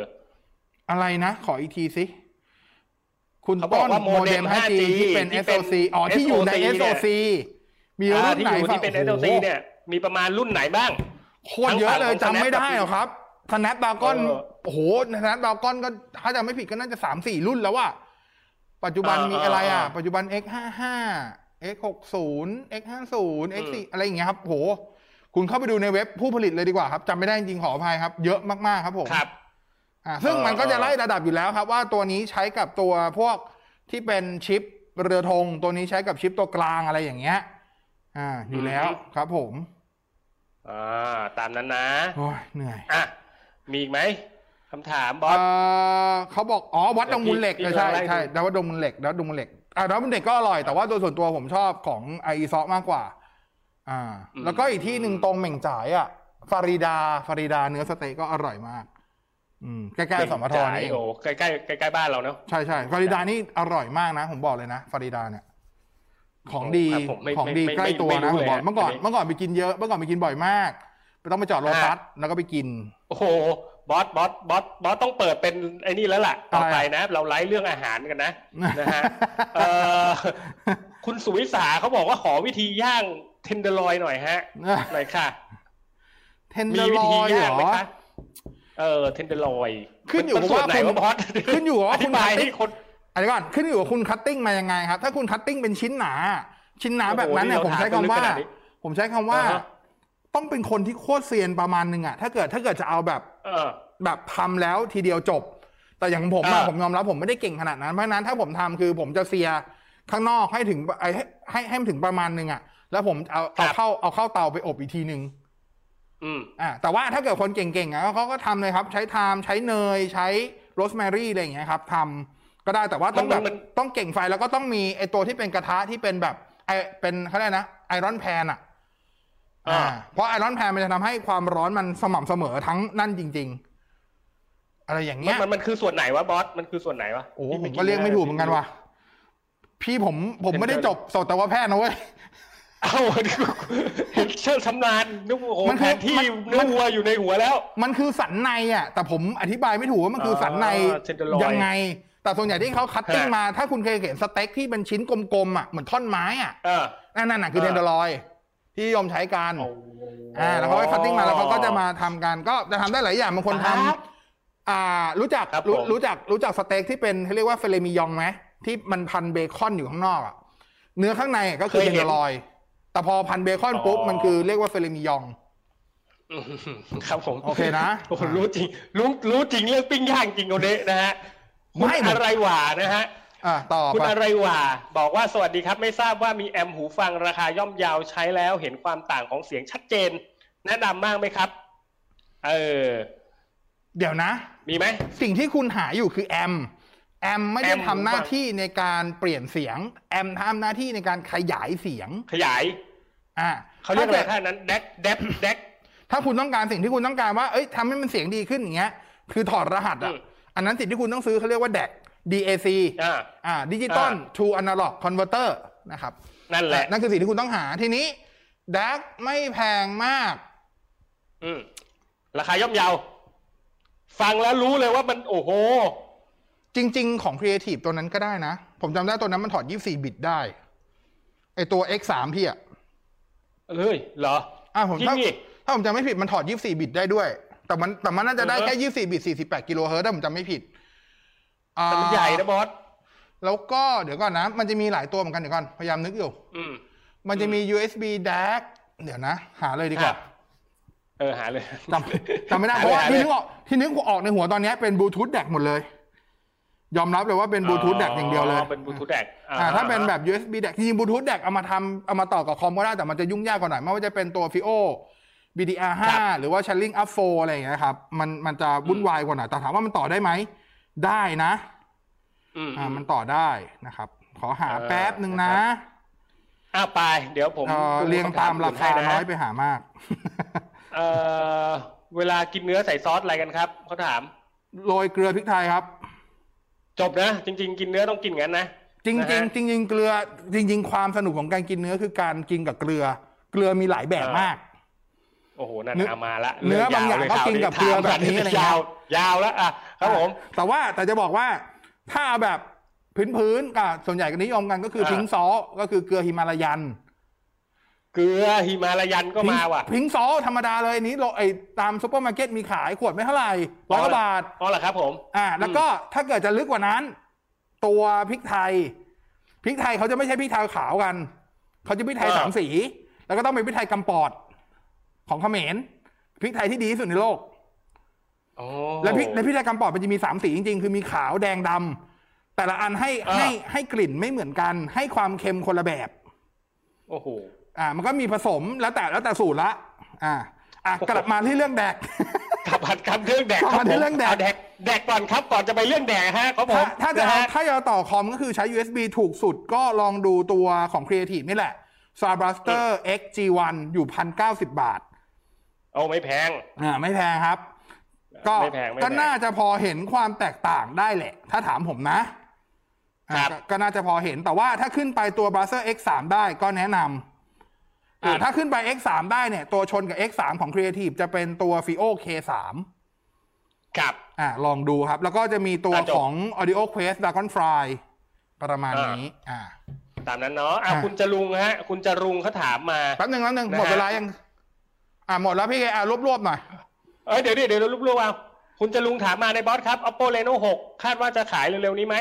อะไรนะ ขออีกทีสิ คุณเขาบอกต้นว่าโมเด็ม modem 5G ที่เป็นที่เป็น SOC อ๋อที่อยู่ใน SOC เนี่ย SOC มีอ่ารุ่นที่ไหนอยู่ฝั่ที่งเป็นโอ้โห SOC เนี่ยมีประมาณรุ่นไหนบ้างโคตรเยอะเลยทั้งฝั่งของจำไม่ได้ Snap หรอกครับ Snapdragon เออโอ้โห Snapdragon ก็ถ้าจำไม่ผิดก็น่าจะสามสี่รุ่นแล้วว่าปัจจุบันเออมีอะไรอะเออปัจจุบัน X55 X60 X50 X4 อะไรอย่างเงี้ยครับโห คุณเข้าไปดูในเว็บผู้ผลิตเลยดีกว่าครับจำไม่ได้จริงๆขออภัยครับ เยอะมากๆครับผมครับ อ่าซึ่งเออมันก็จะเออไล่ระดับอยู่แล้วครับ ว่าตัวนี้ใช้กับตัวพวกที่เป็นชิปเรือธงตัวนี้ใช้กับชิปตัวกลางอะไรอย่างเงี้ย อ่า อยู่แล้วครับผมอ่าตามนั้นนะโอ้ยเหนื่อยอะมีอีกไหมคำถามบอสเอ่อเขาบอกอ๋อวัดดงมูลเหล็กเดี๋ยวใช่พี่ไล่ดูใช่แล้ววัดดงมูลเหล็กแล้วดงมูลเหล็กอ่าแล้วมูลเหล็กก็อร่อยแต่ว่าโดยส่วนตัวผมชอบของไอซอมากกว่า อ่า แล้วก็อีกที่หนึ่งตรงเหม่งจ่ายอะฟาริดาฟาริดาเนื้อสเต๊กก็อร่อยมากอืม ใกล้ๆสมทรนี่เองโอ้ใกล้ใกล้ใกล้ใกล้ๆบ้านเราเนาะใช่ใช่ฟาริดานี่อร่อยมากนะ ผมบอกเลยนะฟาริดาเนี่ย ของดีครับผมไม่ของดีไม่ไม่ใกล้ตัวไม่รู้นะผมบอกเลยอะเมื่อก่อนอันนี้เมื่อก่อนไปกินเยอะเมื่อก่อนไปกินบ่อยมากไปต้องไปจอดโลตัสแล้วก็ไปกิน โอ้โหบอสบอสบอสบอสต้องเปิดเป็นไอ้นี่แล้วล่ะต่อไปอะไรอะนะ เราไลฟ์เรื่องอาหารกันนะนะฮะเอ่อคุณสุวิสาเขาบอกว่าขอวิธีย่าง tenderloin หน่อยฮะหน่อยค่ะ tenderloin เหรอ เออ tenderloinขึ้นอยู่กับว่าคุณขึ้นอยู่ว่าคุณ cutting คนอะไรก่อนขึ้นอยู่กับคุณ cutting มายังไงครับ ถ้าคุณ cutting เป็นชิ้นหนา ชิ้นหนาแบบนั้นเนี่ยผมใช้คำว่า ผมใช้คำว่า ต้องเป็นคนที่โคตรเซียนประมาณหนึ่งอะถ้าเกิดถ้าเกิดจะเอาแบบแบบทำแล้วทีเดียวจบ แต่อย่างผมอะผมยอมรับผมไม่ได้เก่งขนาดนั้นเพราะนั้นถ้าผมทำคือผมจะ sear ข้างนอกให้ถึงให้ให้ให้ถึงประมาณหนึ่งอะแล้วผมเอาเอาเข้าเอาเข้าเตาไปอบอีกทีหนึ่ง อืมอ่าแต่ว่าถ้าเกิดคนเก่งๆอะเขาก็ทำเลยครับ ใช้ไทม์ใช้เนย ใช้โรสแมรี่อะไรอย่างเงี้ยครับทำก็ได้แต่ว่าต้องแบบต้องเก่งไฟแล้วก็ต้องมีไอตัวที่เป็นกระทะที่เป็นแบบไอเป็นเขาเรียกนะ iron pan อะอ่าเพราะ iron pan มันจะทำให้ความร้อนมันสม่ำเสมอทั้งนั่นจริง ๆ อะไรอย่างเงี้ย มันมันคือส่วนไหนวะบอส มันคือส่วนไหนวะโอ้ผมก็เรียกไม่ถูกเหมือนกันว่ะพี่ผมผมไม่ได้จบสัตวแพทย์นะเว้ย เอาเชื่อชำนาญนึกโอ้แผนที่เนื้อวัวอยู่ในหัวแล้ว มันคือสันในอะ แต่ผมอธิบายไม่ถูกว่ามันคือสันในยังไง แต่ส่วนใหญ่ที่เขา cutting มา ถ้าคุณเคยเห็นสเต็กที่เป็นชิ้นกลมๆอะเหมือนท่อนไม้อะนั่นน่ะคือ tenderloin ที่นิยมใช้กันอ่าแล้วเขาไป cutting มาแล้วเขาก็จะมาทำกันก็จะทำได้หลายอย่างบางคนทำอ่ารู้จักรู้จักรู้จักสเต็กที่เป็นเขาเรียกว่า filet mignon ไหมที่มันพันเบคอนอยู่ข้างนอกอะเนื้อข้างในก็คือ tenderloin แต่พอพันเบคอนปุ๊บ มันคือเรียกว่า filet mignon ครับผม โอเคนะโอ้รู้จริง รู้รู้จริงเรื่องปิ้งย่างจริงโอเคนะฮะคุณอะไรหว่านะฮะอ่าต่อคุณอะไรหว่า บอกว่าสวัสดีครับ ไม่ทราบว่ามี amp หูฟังราคาย่อมเยาใช้แล้วเห็นความต่างของเสียงชัดเจน แนะนำมากไหมครับ เออ เดี๋ยวนะ มีไหม สิ่งที่คุณหาอยู่คือแอม แอมไม่ได้ทำหน้าที่ในการเปลี่ยนเสียง แอมทำหน้าที่ในการขยายเสียง ขยาย อ่าเขาเรียกอะไรท่านั้นแดกแดกแดกถ้าคุณต้องการสิ่งที่คุณต้องการว่า เอ้ยทำให้มันเสียงดีขึ้นอย่างเงี้ย คือถอดรหัสอะ อันนั้นสิ่งที่คุณต้องซื้อเขาเรียกว่า DAC DAC อ่าอ่าดิจิตอล to analog converter นะครับ นั่นแหละ นั่นคือสิ่งที่คุณต้องหาทีนี้ DAC ไม่แพงมาก อืมราคาย่อมเยา ฟังแล้วรู้เลยว่ามันโอ้โห จริง ๆ ของ Creative ตัวนั้นก็ได้นะ ผมจำได้ตัวนั้นมันถอด 24 บิตได้ ไอตัว X3 พี่อะเลยเหรออ่าผมถ้าถ้าผมจำไม่ผิดมันถอด 24 บิตได้ด้วย แต่มันแต่มันน่าจะได้แค่ 24 บิต 48 กิโลเฮิรตซ์ถ้าผมจำไม่ผิดแต่มันใหญ่นะบอส แล้วก็เดี๋ยวก่อนนะ มันจะมีหลายตัวเหมือนกันเดี๋ยวก่อน พยายามนึกอยู่มันจะมี USB DAC เดี๋ยวนะ หาเลยดีกว่า เออหาเลยจำจำไม่ได้เพราะว่าที่นึกออกที่นึกออกในหัวตอนนี้เป็นบลูทูธแดกหมดเลย ยอมรับเลยว่าเป็นบลูทูธแดกอย่างเดียวเลยเป็นบลูทูธแดกอ่าถ้าเป็นแบบ USB แดกจริงๆบลูทูธแดกเอามาทำเอามาต่อกับคอมก็ได้แต่มันจะยุ่งยากกว่าหน่อยไม่ว่าจะเป็นตัวฟิโอ BDR5 หรือว่า Shelling Up 4อะไรอย่างเงี้ยครับ มันมันจะวุ่นวายกว่าหน่อยแต่ถามว่ามันต่อได้ไหม ได้นะอ่ามันต่อได้นะครับ ขอหาแป๊บหนึ่งนะอ่าไป เดี๋ยวผมเรียงตามราคาน้อยไปหามากเออเวลากินเนื้อใส่ซอสอะไรกันครับเขาถามโรยเกลือพริกไทยครับ จบนะจริง ๆ กินเนื้อต้องกินงั้นนะจริงๆจริงๆเกลือจริง ๆ ความสนุกของการกินเนื้อคือการกินกับเกลือ เกลือมีหลายแบบมากโอ้โหนั่นเอามาละเนื้อบางอย่างก็กินกับเกลือแบบนี้อะไรยาวยาวแล้วอะครับผม แต่ว่าแต่จะบอกว่าถ้าเอาแบบพื้นๆก็ส่วนใหญ่ก็นิยมกันก็คือ pink salt ก็คือเกลือ Himalayan เกลือ Himalayan ก็มาว่ะ pink salt ธรรมดาเลยนี้เราไอตามซูเปอร์มาร์เก็ตมีขายขวดไม่เท่าไหร่ร้อยบาทอ๋อเหรอครับผม อ่า แล้วก็ถ้าเกิดจะลึกกว่านั้น ตัวพริกไทยพริกไทยเขาจะไม่ใช่พริกไทยขาวกัน เขาจะพริกไทยสามสี แล้วก็ต้องเป็นพริกไทยกัมปอต ของเขมรพริกไทยที่ดีที่สุดในโลกและพริกในพริกไทยกำปอดมันจะมีสามสีจริงๆ คือมีขาวแดงดำแต่ละอันให้ให้ให้กลิ่นไม่เหมือนกัน ให้ความเค็มคนละแบบ โอ้โห อ่า มันก็มีผสมแล้วแต่แล้วแต่สูตรละ อ่า อะกลับมาที่เรื่องแดกกลับมาครับเรื่องแดกกลับมาที่เรื่องแดกแดกก่อนครับก่อนจะไปเรื่องแดกฮะครับผมถ้าจะถ้าจะต่อคอมก็คือใช้ USB ถูกสุดก็ลองดูตัวของ Creative นี่แหละ s a b r a s t e r X G1 อยู่พันเก้าสิบบาทโอ้ไม่แพงอ่าไม่แพงครับ ก็ก็น่าจะพอเห็นความแตกต่างได้แหละ ถ้าถามผมนะก็น่าจะพอเห็นแต่ว่าถ้าขึ้นไปตัว b r a s e r X3 ได้ก็แนะนำ ถ้าขึ้นไป X3 ได้เนี่ย ตัวชนกับ X3 ของ Creative จะเป็นตัว Fio K3 ครับอ่าลองดูครับ แล้วก็จะมีตัวของ Audio Quest Dragonfly ประมาณนี้ อ่า ตามนั้นเนาะอ่าคุณจะรุงฮะ คุณจะรุงเขาถามมาแป๊บหนึ่งแป๊บหนึ่งหมดเวลายัง อ่าหมดแล้วพี่อ่ารวบรวบหน่อยเออเดี๋ยวเดี๋ยวรวบรวบเอาคุณจะลุงถามมาในบอสครับ oppo reno 6 คาดว่าจะขายเร็วๆนี้ไหม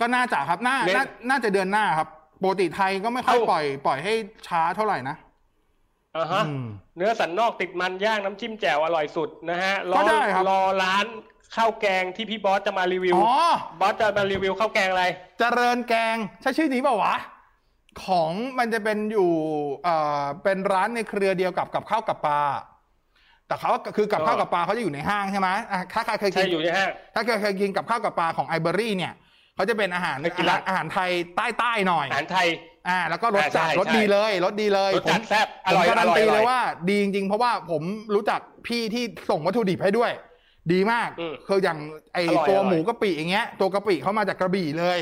ก็น่าจะครับน่าน่าจะเดือนหน้าครับปกติไทยก็ไม่ค่อยปล่อย ปล่อยให้ช้าเท่าไหร่นะ อ่าฮะเนื้อสันนอกติดมันย่างน้ำจิ้มแจ่วอร่อยสุดนะฮะรอรอร้านข้าวแกงที่พี่บอสจะมารีวิวบอสจะมารีวิวข้าวแกงอะไรเจริญแกงใช่ชื่อนี้เปล่าวะของมันจะเป็นอยู่เอ่อเป็นร้านในเครือเดียวกับกับข้าวกับปลาแต่เขาคือกับข้าวกับปลาเขาจะอยู่ในห้างใช่ไหมถ้าใครเคยกินอยู่ในห้างถ้าเคยเคยกินกับข้าวกับปลาของไอเบอรี่เนี่ย เขาจะเป็นอาหารอาหารไทยใต้ใต้หน่อยอาหารไทยอ่าแล้วก็รสจัดรสดีเลยรสดีเลยรสจัดแซ่บอร่อยการันตีเลยว่าดีจริงๆ เพราะว่าผมรู้จักพี่ที่ส่งวัตถุดิบให้ด้วย ดีมากคืออย่างไอตัวหมูกะปิอย่างเงี้ย ตัวกะปิเขามาจากกระบี่เลย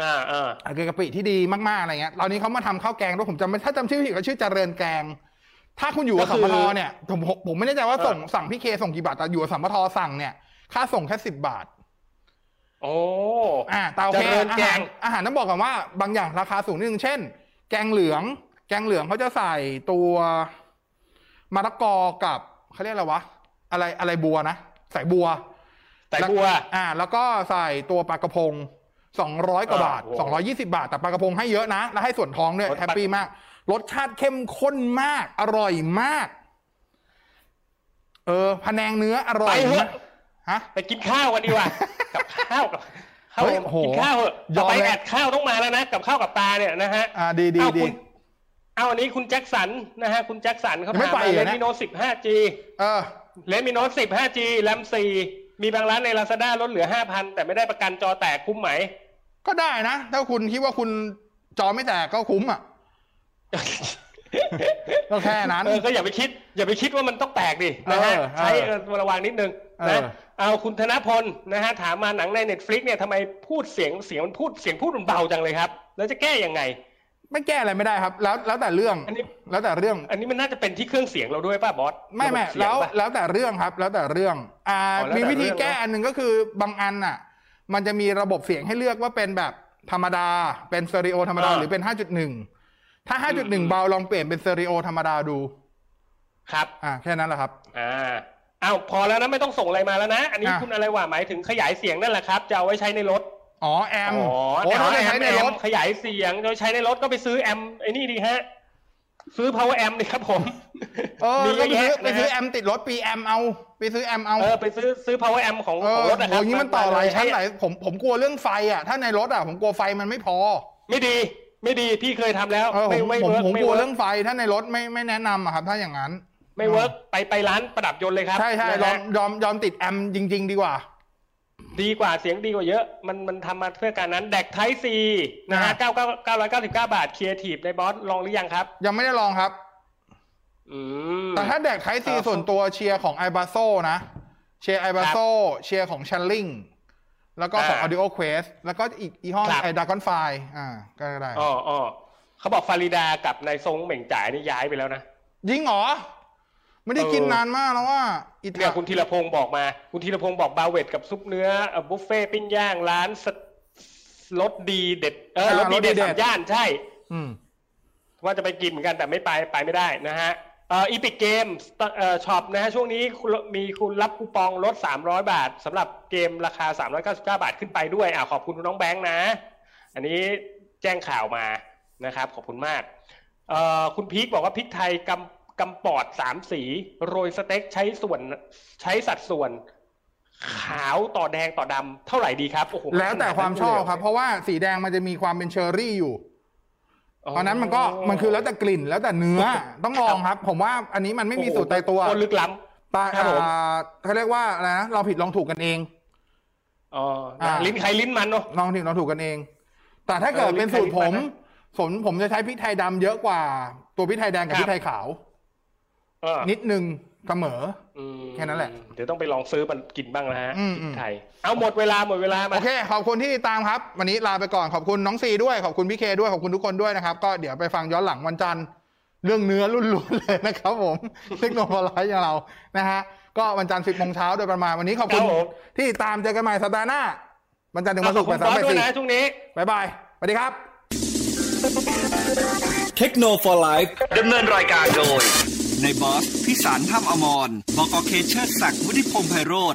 อ่าอ่าคือกะปิที่ดีมากๆอะไรเงี้ยตอนนี้เขามาทำข้าวแกงด้วยผมจำไม่ถ้าจำชื่อผิดเขาชื่อเจริญแกง ถ้าคุณอยู่กับสัมปทเนี่ยผมผมไม่แน่ใจว่าส่งสั่งพี่เคส่งกี่บาทแต่อยู่กับสัมปทสั่งเนี่ยค่าส่งแค่สิบบาท โอ้อ่าเตาแกงอาหารอาหารต้องบอกกันว่าบางอย่างราคาสูงนิดนึงเช่น แกงเหลือง แกงเหลืองเขาจะใส่ตัวมะละกอกับเขาเรียกอะไรวะ อะไรอะไรบัวนะใส่บัวใส่บัว อ่า แล้วก็ใส่ตัวปลากระพงสองร้อยกว่าบาทสองร้อยี่สิบาท แต่ปลากระพงให้เยอะนะ แล้วให้ส่วนท้องด้วยแฮปปี้มาก รสชาติเข้มข้นมาก อร่อยมาก เออพะแนงเนื้ออร่อย ฮะไปกินข้าวกันดีกว่ากับข้าวกับข้าวกินข้าวเหอะต่อไปแอดข้าวต้องมาแล้วนะกับข้าวกับปลาเนี่ยนะฮะอ่าดีดีดีเอาอันนี้คุณแจ็คสันนะฮะคุณแจ็คสันเขาถามมาเลมิโนสิบห้าจีเออเลมิโนสิบห้าจีแรมสี่มีบางร้านในลาซาด้าลดเหลือห้าพันแต่ไม่ได้ประกันจอแตกคุ้มไหม ก็ได้นะ ถ้าคุณคิดว่าคุณจอไม่แตกก็คุ้มอะก็แค่นั้นเออก็อย่าไปคิด อย่าไปคิดว่ามันต้องแตกดินะฮะใช้ระวังนิดนึงนะ เอาคุณธนพลนะฮะถามมาหนังใน Netflix เนี่ยทำไมพูดเสียงเสียงมันพูดเสียงพูดมันเบาจังเลยครับ แล้วจะแก้ยังไง ไม่แก้อะไรไม่ได้ครับ แล้วแล้วแต่เรื่องอันนี้แล้วแต่เรื่อง อันนี้มันน่าจะเป็นที่เครื่องเสียงเราด้วยป่ะบอสไม่ไม่แล้วแล้วแต่เรื่องครับ แล้วแต่เรื่องอ่ามีวิธีแก้อันหนึ่งก็คือบางอันอะ มันจะมีระบบเสียงให้เลือกว่าเป็นแบบธรรมดา เป็นสเตอริโอธรรมดาหรือเป็นห้าจุดหนึ่งถ้าห้าจุดหนึ่งเบาลองเปลี่ยนเป็นสเตอริโอธรรมดาดู ครับ อ่าแค่นั้นแหละครับ อ่า อ้าวพอแล้วนะไม่ต้องส่งอะไรมาแล้วนะ อันนี้คุณอะไรว่าหมายถึงขยายเสียงนั่นแหละครับ จะเอาไว้ใช้ในรถอ๋อแอมอ๋อแอมใช้ในรถขยายเสียงโดยใช้ในรถก็ไปซื้อแอมไอ้นี่ดีฮะ ซื้อ power amp นี่ครับผมเออไปซื้อไปซื้อแอมติดรถปีแอมเอาไปซื้อแอมเอาเออไปซื้อซื้อ power amp ของของรถนะครับโอ้ยมันต่ออะไรชั้นไหนผมผมกลัวเรื่องไฟอะถ้าในรถอะผมกลัวไฟมันไม่พอ ไม่ดี ไม่ดีพี่เคยทำแล้วไม่ไม่ผมผมกลัวเรื่องไฟถ้าในรถไม่ไม่แนะนำอะครับ ถ้าอย่างนั้น ไม่ workไปไปร้านประดับยนต์เลยครับใช่ใช่ยอมยอมยอมติด amp จริง ๆ ดีกว่า ดีกว่าเสียงดีกว่าเยอะ มันมันทำมาเพื่อการนั้น DAC Type-C นะฮะเก้าเก้าเก้าร้อยเก้าสิบเก้าบาทครีเอทีฟใ นายบอสลองหรือยังครับ ยังไม่ได้ลองครับแต่ถ้า DAC Type-C ส่วนตัวเชียร์ของ iBasso นะเชียร์ iBasso เชียร์ของ Shanlingแล้วก็ของ Audio Quest แล้วก็อีกอีห้องไอดากอนไฟอ่าก็ได้อ๋ออ๋อเขาบอกฟาริดากับนายทรงเหม่งจ่ายนี่ย้ายไปแล้วนะยิงเหรอ ไม่ได้กินนานมากแล้วว่าอิตาคุณธีรพงศ์บอกมา คุณธีรพงศ์บอกบาเวตกับซุปเนื้อบุฟเฟ่ปิ้งย่างร้านรสดีเด็ดเออรสดีเด็ดสามย่านใช่ อืมว่าจะไปกินเหมือนกันแต่ไม่ไปไปไม่ได้นะฮะเอ่ออีพิกเกมเอ่อช็อปนะฮะช่วงนี้มีคุณรับคูปองลด 300 บาทสำหรับเกมราคา 399 บาทขึ้นไปด้วยอ่าขอบคุณน้องแบงค์นะ อันนี้แจ้งข่าวมานะครับ ขอบคุณมากเอ่อคุณพีคบอกว่าพริกไทยกำ กำปอดสามสีโรยสเต็กใช้ส่วนใช้สัดส่วน ขาวต่อแดงต่อดำเท่าไหร่ดีครับโอ้โหแล้วแต่ความชอบครับ เพราะว่าสีแดงมันจะมีความเป็นเชอร์รี่อยู่เพราะนั้นมันก็มันคือแล้วแต่กลิ่นแล้วแต่เนื้อต้องลองครับ ผมว่าอันนี้มันไม่มีสูตรตายตัวคนลึกล้ำตาเขาเรียกว่าอะไรนะเราผิดลองถูกกันเองอ๋อลิ้นใครลิ้นมันเนาะลองผิดลองถูกกันเอง แต่ถ้าเกิดเป็นสูตรผมผมผมจะใช้พริกไทยดำเยอะกว่าตัวพริกไทยแดงกับพริกไทยขาว นิดนึงเสมอแค่นั้นแหละ เดี๋ยวต้องไปลองซื้อมันกินบ้างนะฮะไทย เอาหมดเวลาหมดเวลามาโอเค ขอบคุณที่ตามครับ วันนี้ลาไปก่อนขอบคุณน้องซีด้วย ขอบคุณพี่เคด้วย ขอบคุณทุกคนด้วยนะครับ ก็เดี๋ยวไปฟังย้อนหลังวันจันทร์เรื่องเนื้อรุ่นๆเลยนะครับผมเทคโนโลยีอย่างเรานะฮะก็วันจันทร์สิบโมงเช้าโดยประมาณวันนี้ขอบคุณที่ตามเจอกันใหม่สัปดาห์หน้าวันจันทร์ถึงวันศุกร์แปดสามแปดสี่ช่วงนี้บายบายสวัสดีครับเทคโนโลยีดำเนินรายการโดย ในบอสพิสารถ้ำอมร บกเคเชิดศักดิ์วุฒิพงษ์ไพโรธ